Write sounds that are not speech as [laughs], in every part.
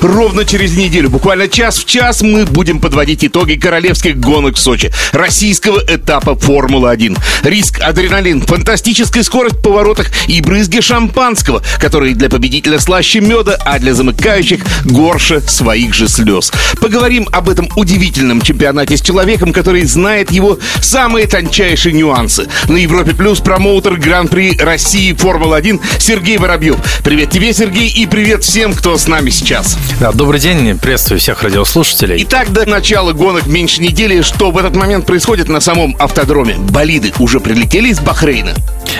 Ровно через неделю, буквально час в час, мы будем подводить итоги королевских гонок в Сочи, российского этапа Формулы-1. Риск, адреналин, фантастическая скорость в поворотах и брызги шампанского, которые для победителя слаще меда, а для замыкающих горше своих же слез. Поговорим об этом удивительном чемпионате с человеком, который знает его самые тончайшие нюансы. На Европе Плюс промоутер Гран-при России Формула-1 Сергей Воробьев. Привет тебе, Сергей, и привет всем, кто с нами сейчас. Да, добрый день, приветствую всех радиослушателей. Итак, до начала гонок меньше недели. Что в этот момент происходит на самом автодроме? Болиды уже прилетели из Бахрейна?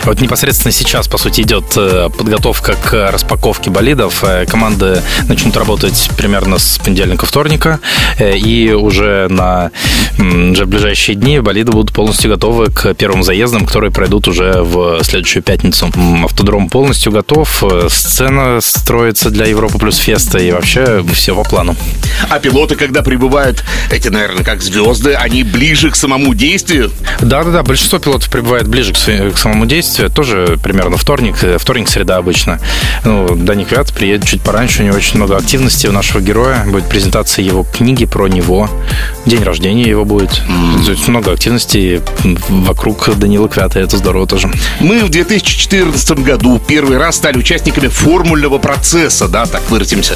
Вот непосредственно сейчас, по сути, идет э, подготовка к распаковке болидов. Э, Команды начнут работать примерно с понедельника, вторника. Э, И уже на уже в ближайшие дни болиды будут полностью готовы к первым заездам, которые пройдут уже в следующую пятницу. Автодром полностью готов. Сцена строится для Европа плюс феста. И вообще все по плану. А пилоты, когда прибывают, эти, наверное, как звезды, они ближе к самому действию? Да-да-да, большинство пилотов прибывает ближе к, к самому действию. Тоже примерно вторник, э, вторник, среда обычно. Ну, Даник Вят приедет чуть пораньше, у него очень много активности у нашего героя. Будет презентация его книги про него. День рождения его будет. Есть много активности вокруг Данила Квята, это здорово тоже. Мы в 2014 году первый раз стали участниками формульного процесса, да, так выразимся.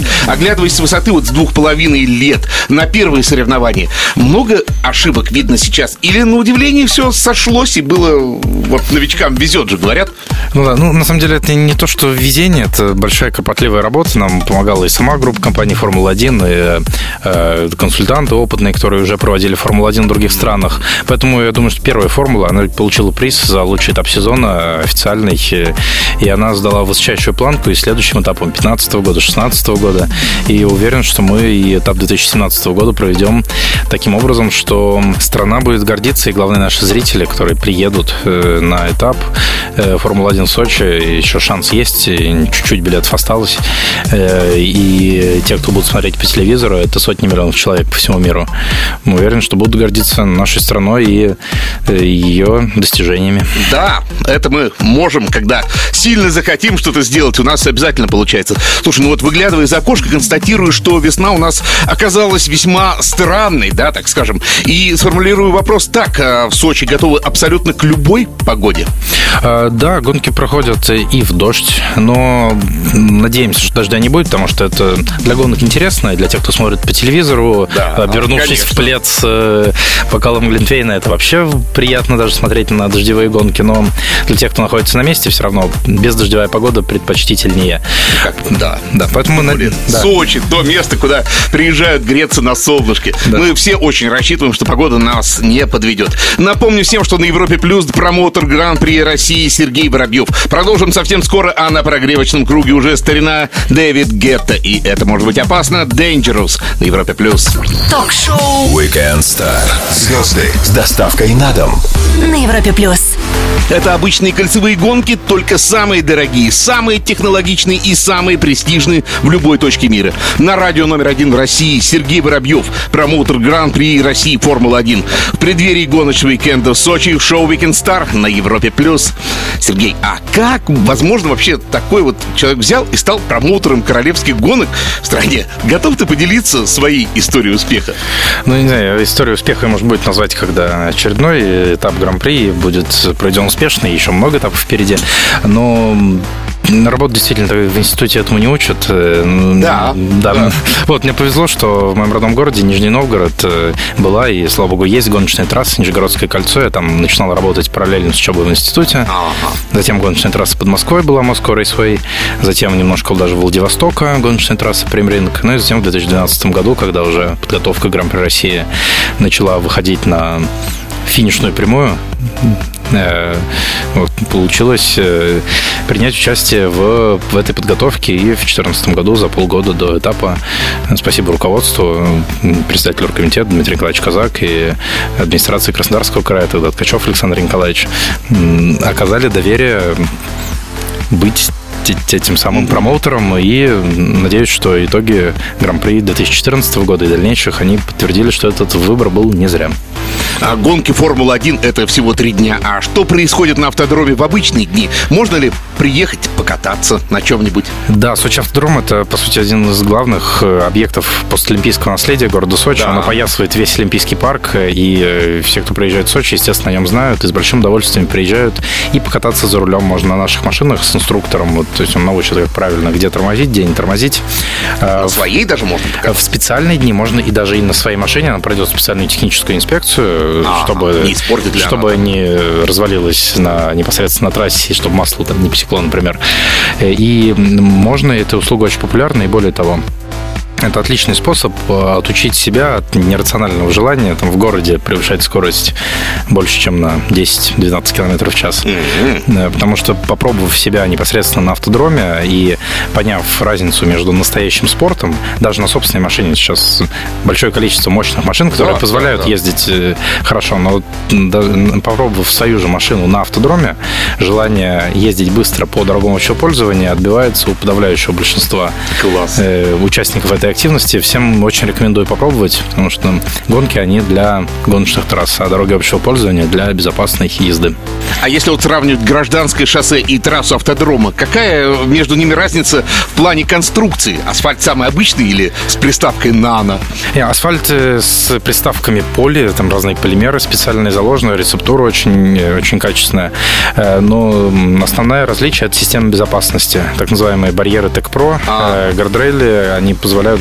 Оглядываясь с высоты вот с двух половиной лет на первые соревнования, много ошибок видно сейчас? Или на удивление все сошлось и было, вот новичкам везет же, говорят? Ну да, ну на самом деле это не то, что везение, это большая кропотливая работа. Нам помогала и сама группа компании Формула-1, и э, консультанты опытные, которые уже проводили Формулу-1 в других странах. Поэтому я думаю, что первая формула, она получила приз за лучший этап сезона официальный, э, и она сдала высочайшую планку и следующим этапом 2015 года, 2016 года. И уверен, что мы и этап 2017 года проведем таким образом, что страна будет гордиться, и главное, наши зрители, которые приедут э, на этап э, Формула-1 в Сочи, еще шанс есть, чуть-чуть билетов осталось. Э, И те, кто будут смотреть по телевизору, это сотни миллионов человек по всему миру. Мы уверены, что будут гордиться нашей страной и ее достижениями. Да, это мы можем, когда сильно захотим что-то сделать, у нас обязательно получается. Слушай, ну вот выглядывая из окошка, констатирую, что весна у нас оказалась весьма странной, да, так скажем. И сформулирую вопрос так, а в Сочи готовы абсолютно к любой погоде? А, Да, гонки проходят и в дождь, но надеемся, что дождя не будет, потому что это для гонок интересно, и для тех, кто смотрит по телевизору, Да, обернувшись в конечно. плед с э, бокалом Глинтвейна, это вообще приятно даже смотреть на дождевые гонки, но для тех, кто находится на месте, все равно бездождевая погода предпочтительнее. Как? Да, да, поэтому... на- Блин, да. Сочи, то место, куда приезжают греться на солнышке. Да. Мы все очень рассчитываем, что погода нас не подведет. Напомню всем, что на Европе Плюс промоутер Гран-при России Сергей Воробьев. Продолжим совсем скоро, а на прогревочном круге уже старина Дэвид Гетта. И это может быть опасно. Dangerous на Европе Плюс. Ток-шоу Weekend Star. Звезды с доставкой на дом. на Европе плюс. Это обычные кольцевые гонки, только самые дорогие, самые технологичные и самые престижные в любой точке мира. На радио номер один в России Сергей Воробьев, промоутер Гран-при России Формула-1. В преддверии гоночного уикенда в Сочи в шоу Weekend Star на Европе+. плюс. Сергей, а как возможно вообще такой вот человек взял и стал промоутером королевских гонок в стране? Готов ты поделиться своей историей успеха? Ну, не знаю, историю успеха может быть назвать, когда очередной этап Гран-при будет проведен успешно, еще много этапов впереди. Но работу действительно в институте этому не учат. Э, Да, да. да. Вот, мне повезло, что в моем родном городе, Нижний Новгород, э, была, и, слава богу, есть гоночная трасса Нижегородское кольцо. Я там начинал работать параллельно с учебой в институте. Ага. Затем гоночная трасса под Москвой была, Moscow Raceway. Затем немножко даже Владивостока, гоночная трасса Премринг. Ну и затем в 2012 году, когда уже подготовка Гран-при России начала выходить на финишную прямую, вот, получилось э, принять участие в, в этой подготовке и в 2014 году, за полгода до этапа, э, спасибо руководству, э, председателю оргкомитета Дмитрий Николаевич Казак и администрации Краснодарского края, тогда Ткачев Александр Николаевич, оказали доверие быть этим самым промоутером и надеюсь, что итоги Гран-при 2014 года и дальнейших они подтвердили, что этот выбор был не зря. А гонки Формулы-1 это всего три дня. А что происходит на автодроме в обычные дни? Можно ли приехать, покататься на чем-нибудь? Да, Сочи автодром это, по сути, один из главных э, объектов постолимпийского наследия города Сочи. Да. Он опоясывает весь Олимпийский парк, и э, все, кто приезжает в Сочи, естественно, о нем знают и с большим удовольствием приезжают. И покататься за рулем можно на наших машинах с инструктором. Вот, то есть он научит, как правильно, где тормозить, где не тормозить. На своей даже можно покататься? В специальные дни можно и даже и на своей машине. Она пройдет специальную техническую инспекцию, а, чтобы, не, чтобы не развалилась на, непосредственно на трассе, чтобы масло там не посекло, например. И можно, эта услуга очень популярна, и более того, это отличный способ э, отучить себя от нерационального желания там, в городе превышать скорость больше, чем на 10-12 км в час. Mm-hmm. Потому что, попробовав себя непосредственно на автодроме и поняв разницу между настоящим спортом, даже на собственной машине сейчас большое количество мощных машин, которые да, позволяют да, да. ездить э, хорошо, но попробовав свою же машину на автодроме, желание ездить быстро по дорогому общего пользования отбивается у подавляющего большинства Класс. участников этой активности всем очень рекомендую попробовать, потому что гонки, они для гоночных трасс, а дороги общего пользования для безопасной езды. А если вот сравнивать гражданское шоссе и трассу автодрома, какая между ними разница в плане конструкции? Асфальт самый обычный или с приставкой «нано»? Не, асфальт э, с приставками поли, там разные полимеры специальные заложены, рецептура очень, очень качественная. Э, но основное различие – это система безопасности. Так называемые барьеры TechPro, а. Э, гардрейли, они позволяют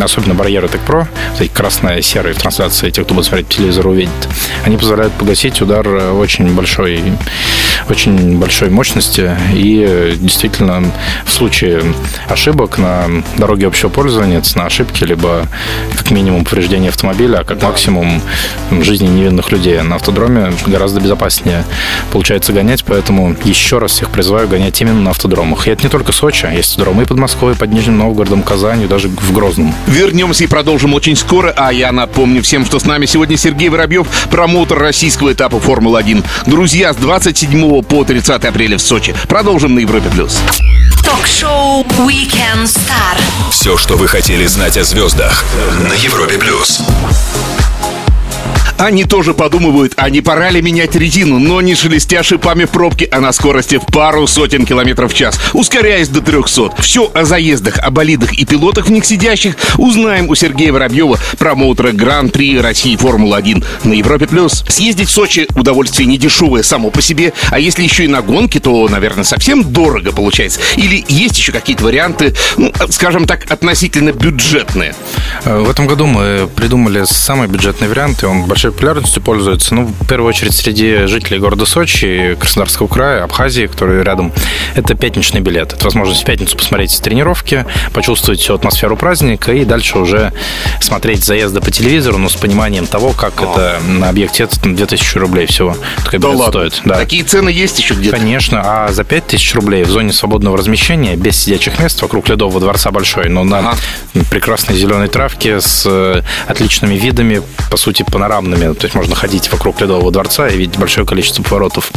особенно барьеры Tech Pro, эти красные, серые в трансляции, те, кто будет смотреть телевизор, увидит, они позволяют погасить удар очень большой, очень большой мощности. И действительно, в случае ошибок на дороге общего пользования, цена ошибки, либо как минимум повреждение автомобиля, а как да. максимум жизни невинных людей на автодроме гораздо безопаснее получается гонять, поэтому еще раз всех призываю гонять именно на автодромах. И это не только Сочи, есть автодромы и под Москвой, под Нижним Новгородом, Казанью, даже в Грозном. Вернемся и продолжим очень скоро. А я напомню всем, что с нами сегодня Сергей Воробьев, промоутер российского этапа Формулы-1. Друзья, с 27 по 30 апреля в Сочи. Продолжим на Европе+. плюс. Ток-шоу Weekend Star. Все, что вы хотели знать о звездах на Европе+. плюс. Они тоже подумывают, а не пора ли менять резину, но не шелестя шипами в пробке, а на скорости в пару сотен километров в час, ускоряясь до 300. Все о заездах, о болидах и пилотах в них сидящих узнаем у Сергея Воробьева, промоутера Гран-при России Формула-1 на Европе+. плюс. Съездить в Сочи удовольствие не дешевое само по себе, а если еще и на гонке, то, наверное, совсем дорого получается. Или есть еще какие-то варианты, ну, скажем так, относительно бюджетные? Э, в этом году мы придумали самый бюджетный вариант, и он большой большой популярностью пользуется, ну, в первую очередь, среди жителей города Сочи, Краснодарского края, Абхазии, которые рядом, это пятничный билет. Это возможность в пятницу посмотреть тренировки, почувствовать всю атмосферу праздника и дальше уже смотреть заезды по телевизору, но с пониманием того, как О. это на объекте, это 2000 рублей всего. Такой да билет ладно. стоит. Да. Такие цены есть еще где-то? Конечно, а за 5000 рублей в зоне свободного размещения, без сидячих мест, вокруг Ледового дворца большой, но на ага. прекрасной зеленой травке с э, отличными видами, по сути, панорамными поворотами. То есть можно ходить вокруг Ледового дворца и видеть большое количество поворотов.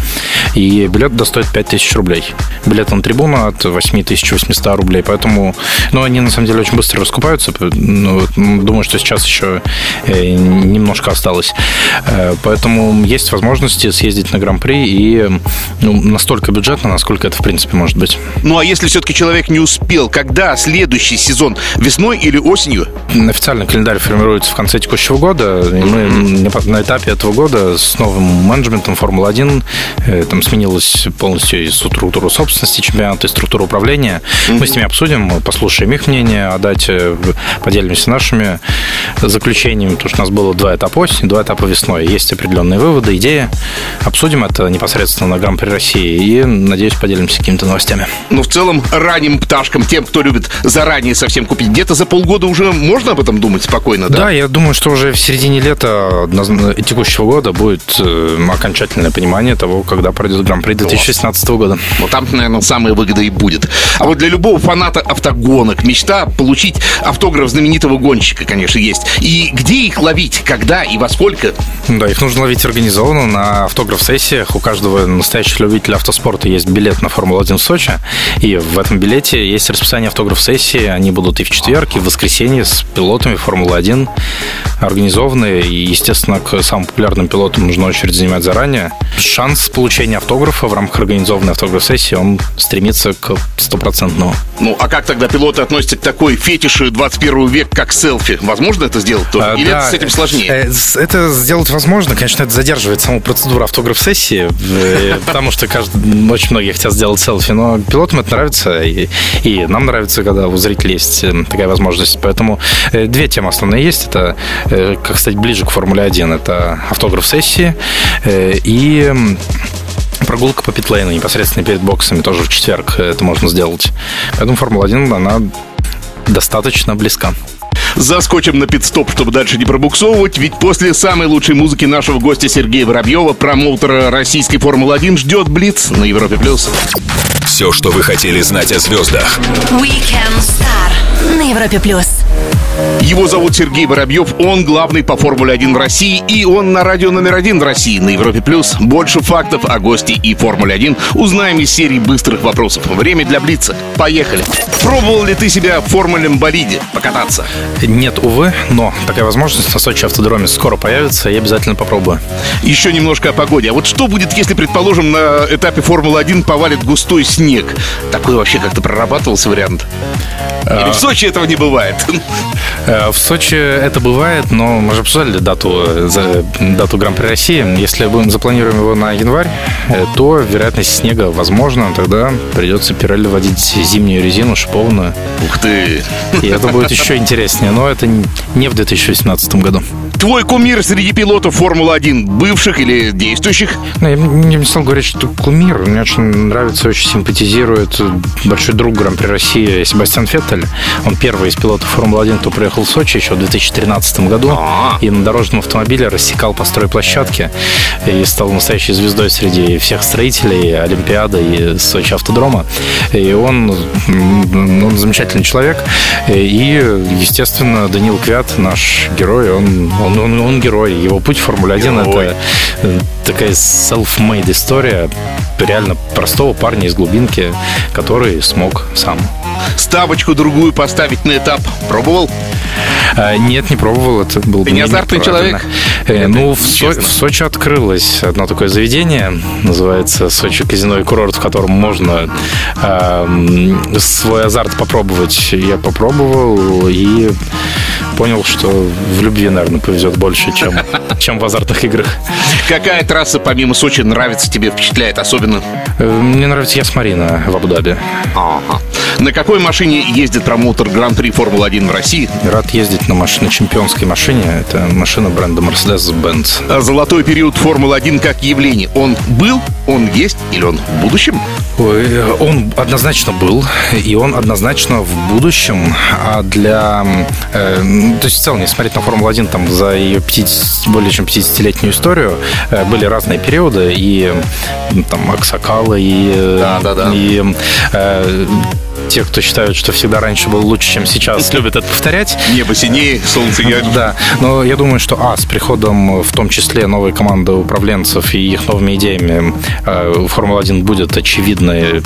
И билет достоит 5000 рублей. Билет на трибуну от 8800 рублей. Поэтому, ну, они на самом деле очень быстро раскупаются. Ну, думаю, что сейчас еще э, немножко осталось. Э, поэтому есть возможности съездить на Гран-при и ну, настолько бюджетно, насколько это в принципе может быть. Ну, а если все-таки человек не успел, когда следующий сезон? Весной или осенью? Официальный календарь формируется в конце текущего года. И мы на этапе этого года с новым менеджментом Формулы-1 э, там сменилась полностью и структура собственности чемпионата, и структура управления. Mm-hmm. Мы с ними обсудим, послушаем их мнение, о дате поделимся нашими заключениями, потому что у нас было два этапа осени, два этапа весной. Есть определенные выводы, идеи. Обсудим это непосредственно на Гран-при России и, надеюсь, поделимся какими-то новостями. Ну, в целом, ранним пташкам, тем, кто любит заранее совсем купить, где-то за полгода уже можно об этом думать спокойно, да? Да, я думаю, что уже в середине лета текущего года будет э, окончательное понимание того, когда пройдет Гран-при 2016 года. Вот там, наверное, самая выгода и будет. А вот для любого фаната автогонок мечта получить автограф знаменитого гонщика, конечно, есть. И где их ловить, когда и во сколько? Да, их нужно ловить организованно на автограф-сессиях. У каждого настоящего любителя автоспорта есть билет на Формулу-1 в Сочи. И в этом билете есть расписание автограф-сессии. Они будут и в четверг, и в воскресенье с пилотами Формулы-1 организованные. И, естественно, Соответственно, к самым популярным пилотам нужно очередь занимать заранее. Шанс получения автографа в рамках организованной автограф-сессии, он стремится к стопроцентному. Ну, а как тогда пилоты относятся к такой фетише 21 века, как селфи? Возможно это сделать тоже? А, Или да, это с этим сложнее? э, Это сделать возможно, конечно, это задерживает саму процедуру автограф-сессии, э, [laughs] потому что очень многие хотят сделать селфи, но пилотам это нравится, и, и нам нравится, когда у зрителей есть э, такая возможность. Поэтому э, две темы основные есть. Это э, как стать ближе к Формуле 1. Это автограф-сессии э, и прогулка по питлейну непосредственно перед боксами тоже в четверг это можно сделать. Поэтому Формула-1, она достаточно близка. Заскочим на пидстоп, чтобы дальше не пробуксовывать, ведь после самой лучшей музыки нашего гостя Сергея Воробьева, промоутера российской Формулы-1, ждет Блиц на Европе+. плюс. Все, что вы хотели знать о звездах. Weekend Star на Европе плюс. Его зовут Сергей Воробьев, он главный по Формуле-1 в России, и он на радио номер один в России на Европе+. плюс. Больше фактов о гости и Формуле-1 узнаем из серии быстрых вопросов. Время для Блица. Поехали. Пробовал ли ты себя в формульном болиде покататься? Нет, увы, но такая возможность на Сочи автодроме скоро появится, и обязательно попробую. Еще немножко о погоде. А вот что будет, если, предположим, на этапе Формулы-1 повалит густой снег? Такой вообще как-то прорабатывался вариант? Или в Сочи этого не бывает? Э, В Сочи это бывает, но мы же обсуждали дату, э, дату Гран-при России. Если будем запланируем его на январь, э, то вероятность снега возможна. Тогда придется Пирелли вводить зимнюю резину шипованную. Ух ты! И это будет еще интереснее. Но это не в 2018 году. Твой кумир среди пилотов Формулы-1, бывших или действующих? Ну, Я не не стал говорить, что кумир. Мне очень нравится, очень симпатизирует большой друг Гран-при России Себастьян Феттель. Он первый из пилотов Формулы-1, кто приехал в Сочи еще в 2013 году. А. И на дорожном автомобиле рассекал по стройплощадке. И стал настоящей звездой среди всех строителей Олимпиады и Сочи автодрома. И он, он замечательный человек. И, естественно, Данил Квят, наш герой, он, он, он, он герой. Его путь в Формуле-1 Герой. это такая self-made история реально простого парня из глубинки, который смог сам. Ставочку другую поставить на этап. Пробовал? А, Нет, не пробовал, это был бы не азартный человек? Э, Ну, в, Со- в Сочи открылось одно такое заведение, называется Сочи казино и курорт, в котором можно м, свой азарт попробовать. Я попробовал и понял, что в любви, наверное, повезет больше, чем, [laughs] чем в азартных играх. Какая трасса помимо Сочи нравится тебе, впечатляет особенно? Э, Мне нравится Ясмарина в Абу-Даби. Ага. На какой машине ездит промоутер Гран-при Формулы-1 в России? Рад ездить на машине, чемпионской машине. Это машина бренда Mercedes-Benz. А Золотой период Формулы-1 как явление. Он был, он есть или он в будущем? Ой, Он однозначно был, и он однозначно в будущем. А для... э, ну, то есть, в целом, если смотреть на Формулу-1 там, за ее 50 более чем 50-летнюю историю, э, были разные периоды, и там Аксакалы, и... э, Да-да-да. И э, те, кто считают, что всегда раньше было лучше, чем сейчас, любят это повторять. Небо синее, солнце ярче. Да, но я думаю, что, а, с приходом в том числе новой команды управленцев и их новыми идеями э, Формула-1 будет очевидный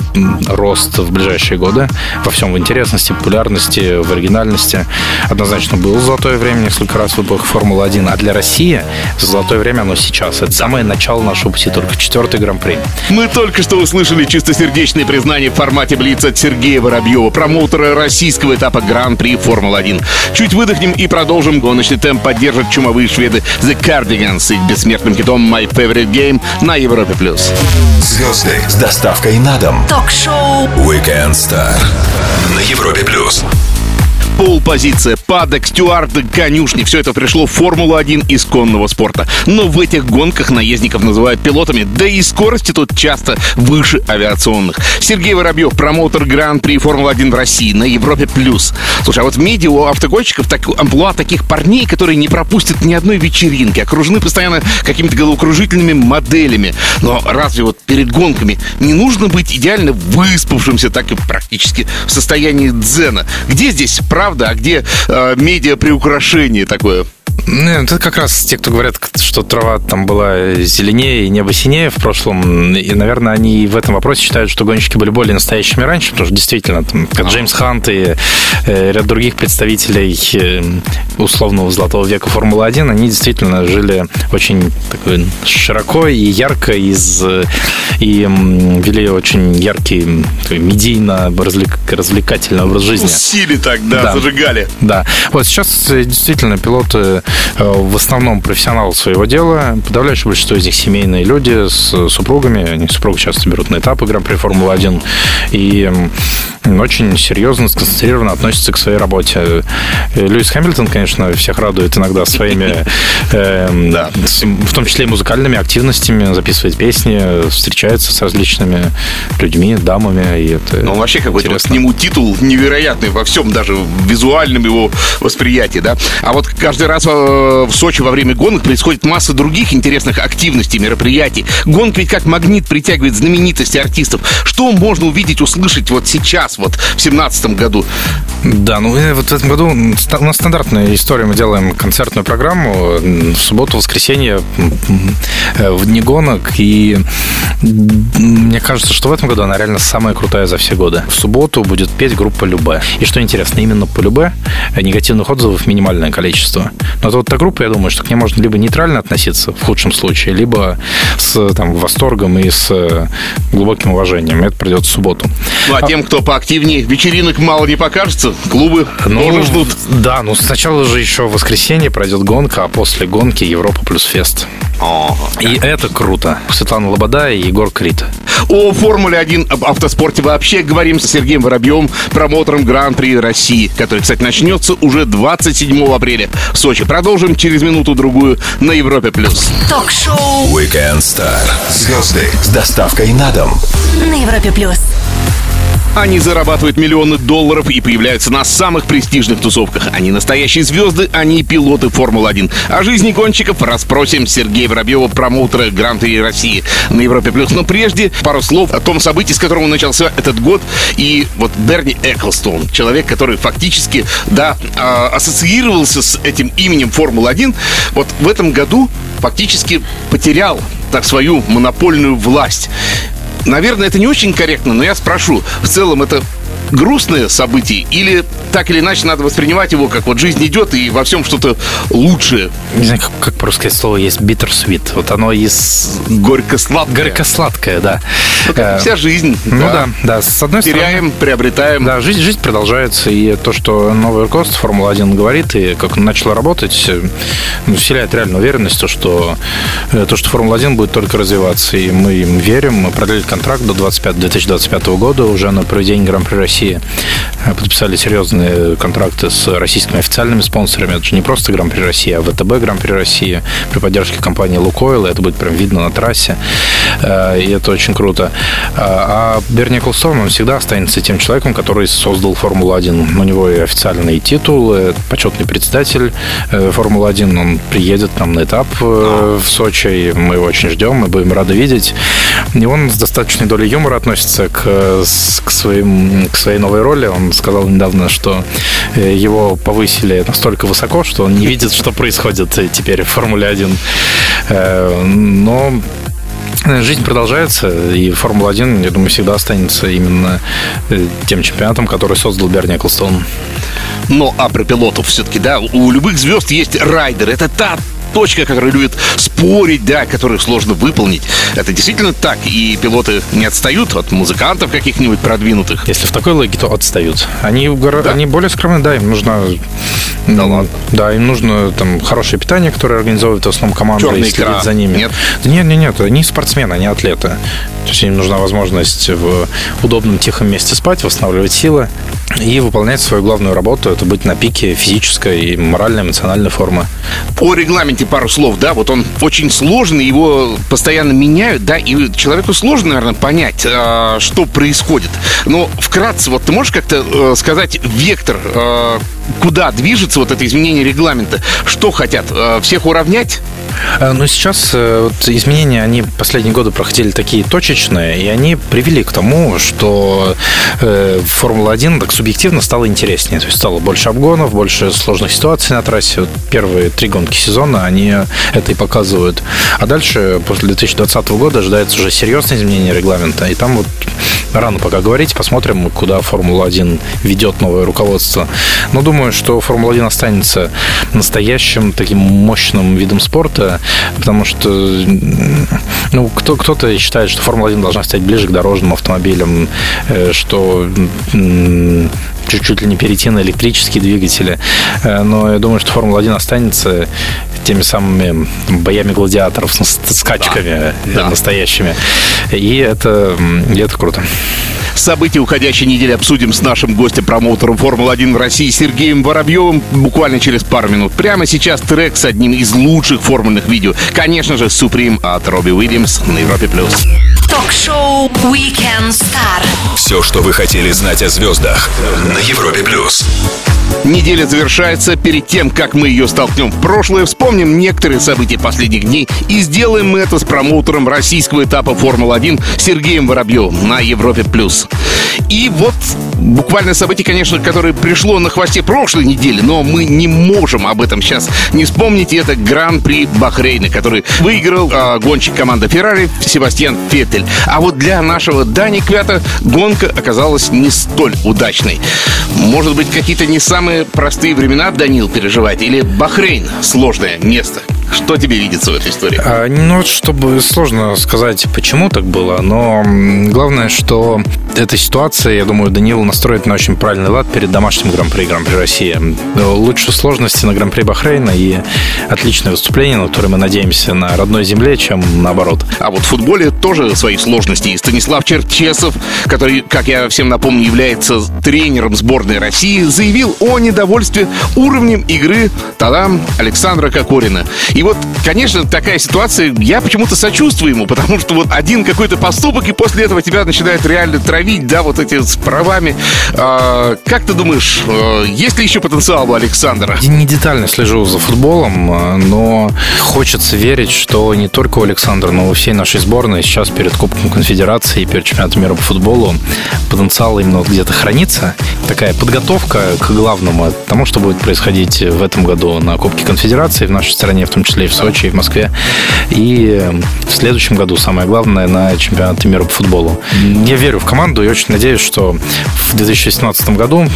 рост в ближайшие годы во всем в интересности, популярности, в оригинальности. Однозначно было золотое время несколько раз в эпоху Формулы-1, а для России золотое время оно сейчас. Это самое начало нашего пути, только четвертый гран-при. Мы только что услышали чистосердечные признания в формате Блиц от Сергея Воробьева, промоутера российского этапа Гран-при Формулы-1. Чуть выдохнем и продолжим. Гоночный темп поддержат чумовые шведы The Cardigans с их бессмертным хитом My Favorite Game на Европе+. плюс. Звезды с доставкой на дом. Ток-шоу Weekend Star на Европе плюс. Пол-позиция, падок, стюарды, конюшни. Все это пришло в Формулу-1 исконного спорта. Но в этих гонках наездников называют пилотами, да и скорости тут часто выше авиационных. Сергей Воробьев, промоутер Гран-при Формулы-1 в России на Европе+. плюс. Слушай, а вот в медиа у автогонщиков так, амплуа таких парней, которые не пропустят ни одной вечеринки, окружены постоянно какими-то головокружительными моделями. Но разве вот перед гонками не нужно быть идеально выспавшимся, так и практически в состоянии дзена? Где здесь правда, а где э, медиа приукрашение такое? Ну, это как раз те, кто говорят, что трава там была зеленее и небо синее в прошлом. И, наверное, они в этом вопросе считают, что гонщики были более настоящими раньше, потому что действительно, там, как Джеймс Хант и э, ряд других представителей э, условного золотого века Формулы-1, они действительно жили очень такой, широко и ярко из, и вели очень яркий, такой, медийно развлек, развлекательный образ жизни. Усили так, да, Да. зажигали. Да. Вот сейчас э, действительно пилоты э, в основном профессионалы своего дела. Подавляющее большинство из них семейные люди с супругами. Они супруги часто берут на этапы Гран-при Формулы-1. И очень серьезно, сконцентрированно относятся к своей работе. Э, Льюис Хэмилтон, конечно, всех радует иногда своими, [laughs] эм, в том числе и музыкальными активностями, записывает песни, встречается с различными людьми, дамами. И это Ну, вообще какой-то вот к нему титул невероятный во всем, даже в визуальном его восприятии, да. А вот каждый раз э, в Сочи во время гонок происходит масса других интересных активностей, мероприятий. Гонка ведь как магнит притягивает знаменитости артистов. Что можно увидеть, услышать вот сейчас, вот в семнадцатом году? Да, ну э, вот в этом году у нас стандартная история. Мы делаем концертную программу в субботу, воскресенье, э, в дни гонок. И мне кажется, что в этом году она реально самая крутая за все годы. В субботу будет петь группа Любе. И что интересно, именно по Любе э, негативных отзывов минимальное количество. Но это вот та группа, я думаю, что к ней можно либо нейтрально относиться, в худшем случае, либо с там, восторгом и с э, глубоким уважением. Это придет в субботу. Ну, а тем, кто поактивнее, вечеринок мало не покажется, клубы тоже ждут. Да, ну сначала же еще в воскресенье пройдет гонка, а после гонки Европа плюс фест. Ага. И это круто. Светлана Лобода и Егор Крид. О Формуле 1, об автоспорте вообще говорим с Сергеем Воробьевым, промоутером Гран-при России, который, кстати, начнется уже 27 апреля в Сочи. Продолжим через минуту-другую на Европе+. плюс. Ток-шоу Weekend Star. Звезды с доставкой на дом. на Европе плюс. Они зарабатывают миллионы долларов и появляются на самых престижных тусовках. Они настоящие звезды, они пилоты Формулы-1. О жизни гонщиков расспросим Сергея Воробьева, промоутера Гран-при России на Европе+. плюс. Но прежде пару слов о том событии, с которого начался этот год. И вот Берни Эклстон, человек, который фактически, да, а, ассоциировался с этим именем Формулы-1, вот в этом году фактически потерял так свою монопольную власть. Наверное, это не очень корректно, но я спрошу, в целом это грустное событие или так или иначе надо воспринимать его, как вот жизнь идет и во всем что-то лучшее, Не знаю, как, как по-русски слово есть bittersweet. Вот оно из... горько-сладкое. Горько-сладкое, да. Ну, как Э, вся жизнь. Ну да, да. С одной стороны... Теряем, приобретаем. Да, жизнь, жизнь продолжается, и то, что новое руководство Формулы-1 говорит, и как он начало работать, э, вселяет реальную уверенность, то, что, э, то, что Формула-1 будет только развиваться, и мы им верим. Мы продлили контракт до 25, 2025 года уже на проведение Гран-при России. Подписали серьезные контракты с российскими официальными спонсорами. Это же не просто Гран-при России, а ВТБ Гран-при России при поддержке компании Лукойл. Это будет прям видно на трассе. Э, И это очень круто. А а Берни Эклстон, он всегда останется тем человеком, который создал Формулу-1. У него и официальный титул, э, почетный председатель э, Формулы-1. Он приедет к нам на этап э, в Сочи, и мы его очень ждем, мы будем рады видеть. И он с достаточной долей юмора относится к, э, к, своим, к своей новой роли. Он сказал недавно, что э, его повысили настолько высоко, что он не видит, что происходит э, теперь в Формуле 1. Э, Но Жизнь продолжается, и Формула-1, я думаю, всегда останется именно э, тем чемпионатом, который создал Берни Эклстон. Но а про пилотов все-таки, да, у любых звезд есть райдер. Это та точка, которая любит спорить, да, которую сложно выполнить. Это действительно так. И пилоты не отстают от музыкантов каких-нибудь продвинутых. Если в такой логике, то отстают. Они, гора- Да? они более скромные, да, им нужно... Да ладно. Да, им нужно там хорошее питание, которое организовывает в основном команда Чёрная и следит икра. за ними. Нет? Нет, нет, нет, они спортсмены, они атлеты. То есть им нужна возможность в удобном, тихом месте спать, восстанавливать силы и выполнять свою главную работу. Это быть на пике физической и моральной, эмоциональной формы. О регламенте пару слов, да, вот он очень сложный, его постоянно меняют, да, и человеку сложно, наверное, понять, а, что происходит. Но вкратце, вот ты можешь как-то э, сказать вектор, э, куда движется вот это изменение регламента? Что хотят? Э, всех уравнять? Э, Но сейчас э, вот, изменения, они последние годы проходили такие точечные, и они привели к тому, что э, Формула-1 так субъективно стала интереснее. То есть стало больше обгонов, больше сложных ситуаций на трассе. Вот первые три гонки сезона, они это и показывают. А дальше, после 2020 года, ожидается уже серьезное изменение регламента. И там вот рано пока говорить, посмотрим, куда Формула-1 ведет новое руководство. Но думаю, что Формула-1 останется настоящим таким мощным видом спорта, потому что ну, кто, кто-то считает, что Формула-1 должна стать ближе к дорожным автомобилям, э, что чуть-чуть ли не перейти на электрические двигатели. Э, Но я думаю, что Формула-1 останется теми самыми боями гладиаторов, с скачками э, Да. настоящими. И это, и это круто. События уходящей недели обсудим с нашим гостем-промоутером Формулы-1 в России Сергеем Воробьевым буквально через пару минут. Прямо сейчас трек с одним из лучших формульных видео. Конечно же, Supreme от Робби Уильямс на Европе+. плюс. Ток-шоу Weekend Star. Все, что вы хотели знать о звездах на Европе плюс. Неделя завершается. Перед тем, как мы ее столкнем в прошлое, вспомним некоторые события последних дней и сделаем мы это с промоутером российского этапа Формулы-1 Сергеем Воробьевым на Европе+. плюс. И вот буквально событие, конечно, которое пришло на хвосте прошлой недели, но мы не можем об этом сейчас не вспомнить. Это Гран-при Бахрейна, который выиграл а, гонщик команды Феррари Себастьян Феттель. А вот для нашего Дани Квята гонка оказалась не столь удачной. Может быть, какие-то не самые простые времена Данил переживает? Или Бахрейн сложное место? Что тебе видится в этой истории? А, Ну, чтобы сложно сказать, почему так было, но главное, что эта ситуация, я думаю, Данил настроит на очень правильный лад перед домашним Гран-при Гран-при России. Но Лучше сложности на Гран-при Бахрейна и отличное выступление, на которое мы надеемся на родной земле, чем наоборот. А вот в футболе тоже свои сложности. И Станислав Черчесов, который, как я всем напомню, является тренером сборной России, заявил о недовольстве уровнем игры Тадам Александра Кокорина. И вот, конечно, такая ситуация, я почему-то сочувствую ему, потому что вот один какой-то поступок, и после этого тебя начинают реально травить, да, вот эти с правами. А, как ты думаешь, э, есть ли еще потенциал у Александра? Я не детально слежу за футболом, э, но хочется верить, что не только у Александра, но у всей нашей сборной сейчас перед Кубком Конфедерации и перед чемпионатом мира по футболу потенциал именно вот где-то хранится. Такая подготовка к главному, тому, что будет происходить в этом году на Кубке Конфедерации в нашей стране, в том числе и в Сочи, и в Москве. И в следующем году самое главное на чемпионате мира по футболу. Я верю в команду и очень надеюсь, что в 2017 году,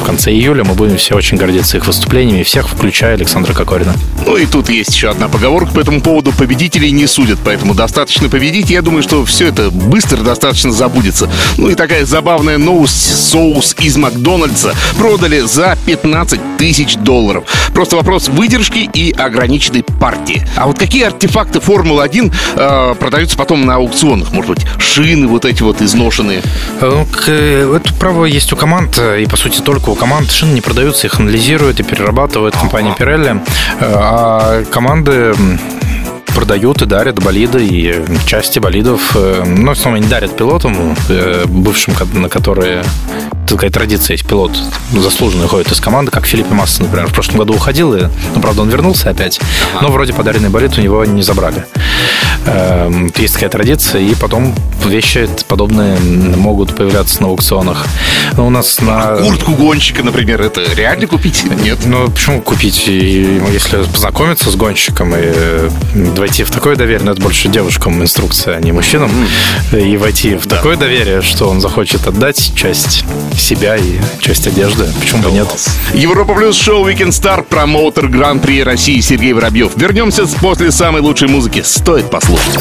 в конце июля, мы будем все очень гордиться их выступлениями, всех, включая Александра Кокорина. Ну и тут есть еще одна поговорка по этому поводу. Победителей не судят, поэтому достаточно победить. Я думаю, что все это быстро достаточно забудется. Ну и такая забавная новость. Соус из Макдональдса продали за 15 тысяч долларов. Просто вопрос выдержки и ограниченной партии. А вот какие артефакты Формулы-1 э, продаются потом на аукционах? Может быть, шины вот эти вот изношенные? Ну, к- Это право есть у команд, э, и по сути только у команд. Шины не продаются, их анализируют и перерабатывает компания Pirelli. Э, А команды продают и дарят болиды и части болидов. э, Но в основном не дарят пилотам, э, бывшим, на которые такая традиция есть. Пилот заслуженно уходит из команды, как Филиппе Масса, например, в прошлом году уходил, и, ну, правда, он вернулся опять, но вроде подаренный болид у него не забрали. Эм, Есть такая традиция, и потом вещи подобные могут появляться на аукционах. Но у нас на... Куртку гонщика, например, это реально купить? Нет. Ну, почему купить? И если познакомиться с гонщиком и э, войти в такое доверие, ну, это больше девушкам инструкция, а не мужчинам, и войти в такое доверие, что он захочет отдать часть себя и часть одежды, почему бы нет? Европа Плюс шоу Weekend Star, промоутер Гран-при России Сергей Воробьев. Вернемся с- после самой лучшей музыки. Стоит послушать.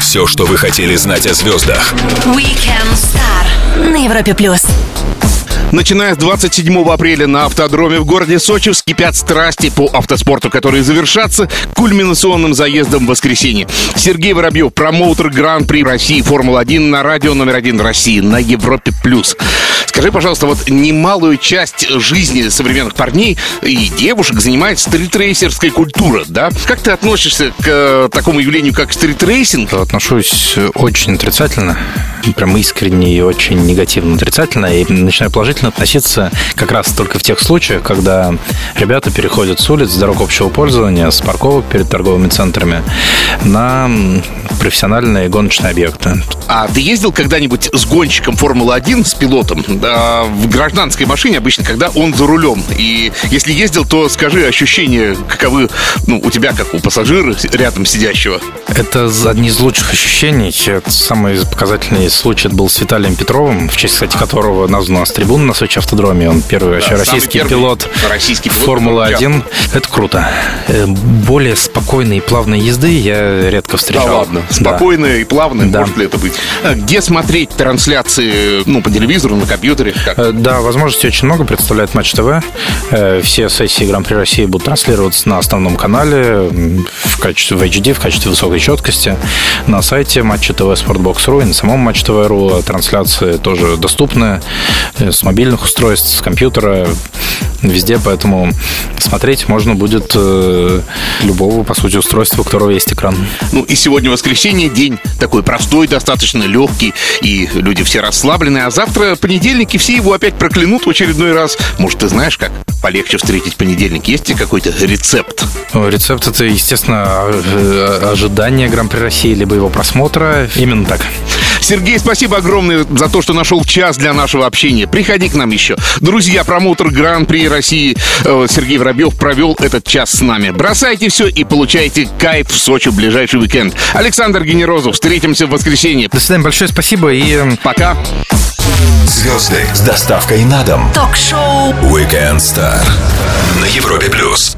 Все, что вы хотели знать о звездах Weekend Star на Европе плюс. Начиная с 27 апреля на автодроме в городе Сочи вскипят страсти по автоспорту, которые завершатся кульминационным заездом в воскресенье. Сергей Воробьев, промоутер Гран-при России Формула-1 на радио номер один России на Европе+. плюс. Скажи, пожалуйста, вот немалую часть жизни современных парней и девушек занимает стритрейсерская культура, да? Как ты относишься к э, такому явлению, как стритрейсинг? Отношусь очень отрицательно. Прям искренне и очень негативно, отрицательно, и начинаю положительно относиться как раз только в тех случаях, когда ребята переходят с улиц, с дорог общего пользования, с парковок перед торговыми центрами на профессиональные гоночные объекты. А ты ездил когда-нибудь с гонщиком Формулы-1, с пилотом, да, в гражданской машине обычно, когда он за рулем? И если ездил, то скажи ощущения, каковы ну, у тебя, как у пассажира рядом сидящего? Это одни из лучших ощущений. Это самый случай был с Виталием Петровым, в честь, кстати, которого названа у нас трибуна на Сочи автодроме. Он первый вообще да, российский пилот российский пилот Формулы-1. Это круто. Э, более спокойной и плавной езды я редко встречал. Да ладно, спокойная да. и плавная, да. может ли это быть? А где смотреть трансляции, ну, по телевизору, на компьютере? Как? Э, да, возможностей очень много, представляет Матч ТВ. Э, все сессии Гран-при России будут транслироваться на основном канале в качестве в HD, в качестве высокой четкости. На сайте Матча ТВ Sportbox.ru и на самом Матч ТВ.ру трансляции тоже доступны с мобильных устройств, с компьютера, везде, поэтому смотреть можно будет э, любого, по сути, устройства, у которого есть экран. Ну и сегодня воскресенье, день такой простой, достаточно легкий, и люди все расслаблены, а завтра понедельник, и все его опять проклянут в очередной раз. Может, ты знаешь, как полегче встретить понедельник? Есть ли какой-то рецепт? Рецепт это, естественно, э, ожидание Гран-при России, либо его просмотра. Именно так. Сергей, спасибо огромное за то, что нашел час для нашего общения. Приходи к нам еще. Друзья, промоутер Гран-при России э, Сергей Воробьев провел этот час с нами. Бросайте все и получайте кайф в Сочи в ближайший уикенд. Александр Генерозов, встретимся в воскресенье. До свидания, большое спасибо и... Эм, Пока. Звезды с доставкой на дом. Ток-шоу Weekend Star на Европе+. плюс.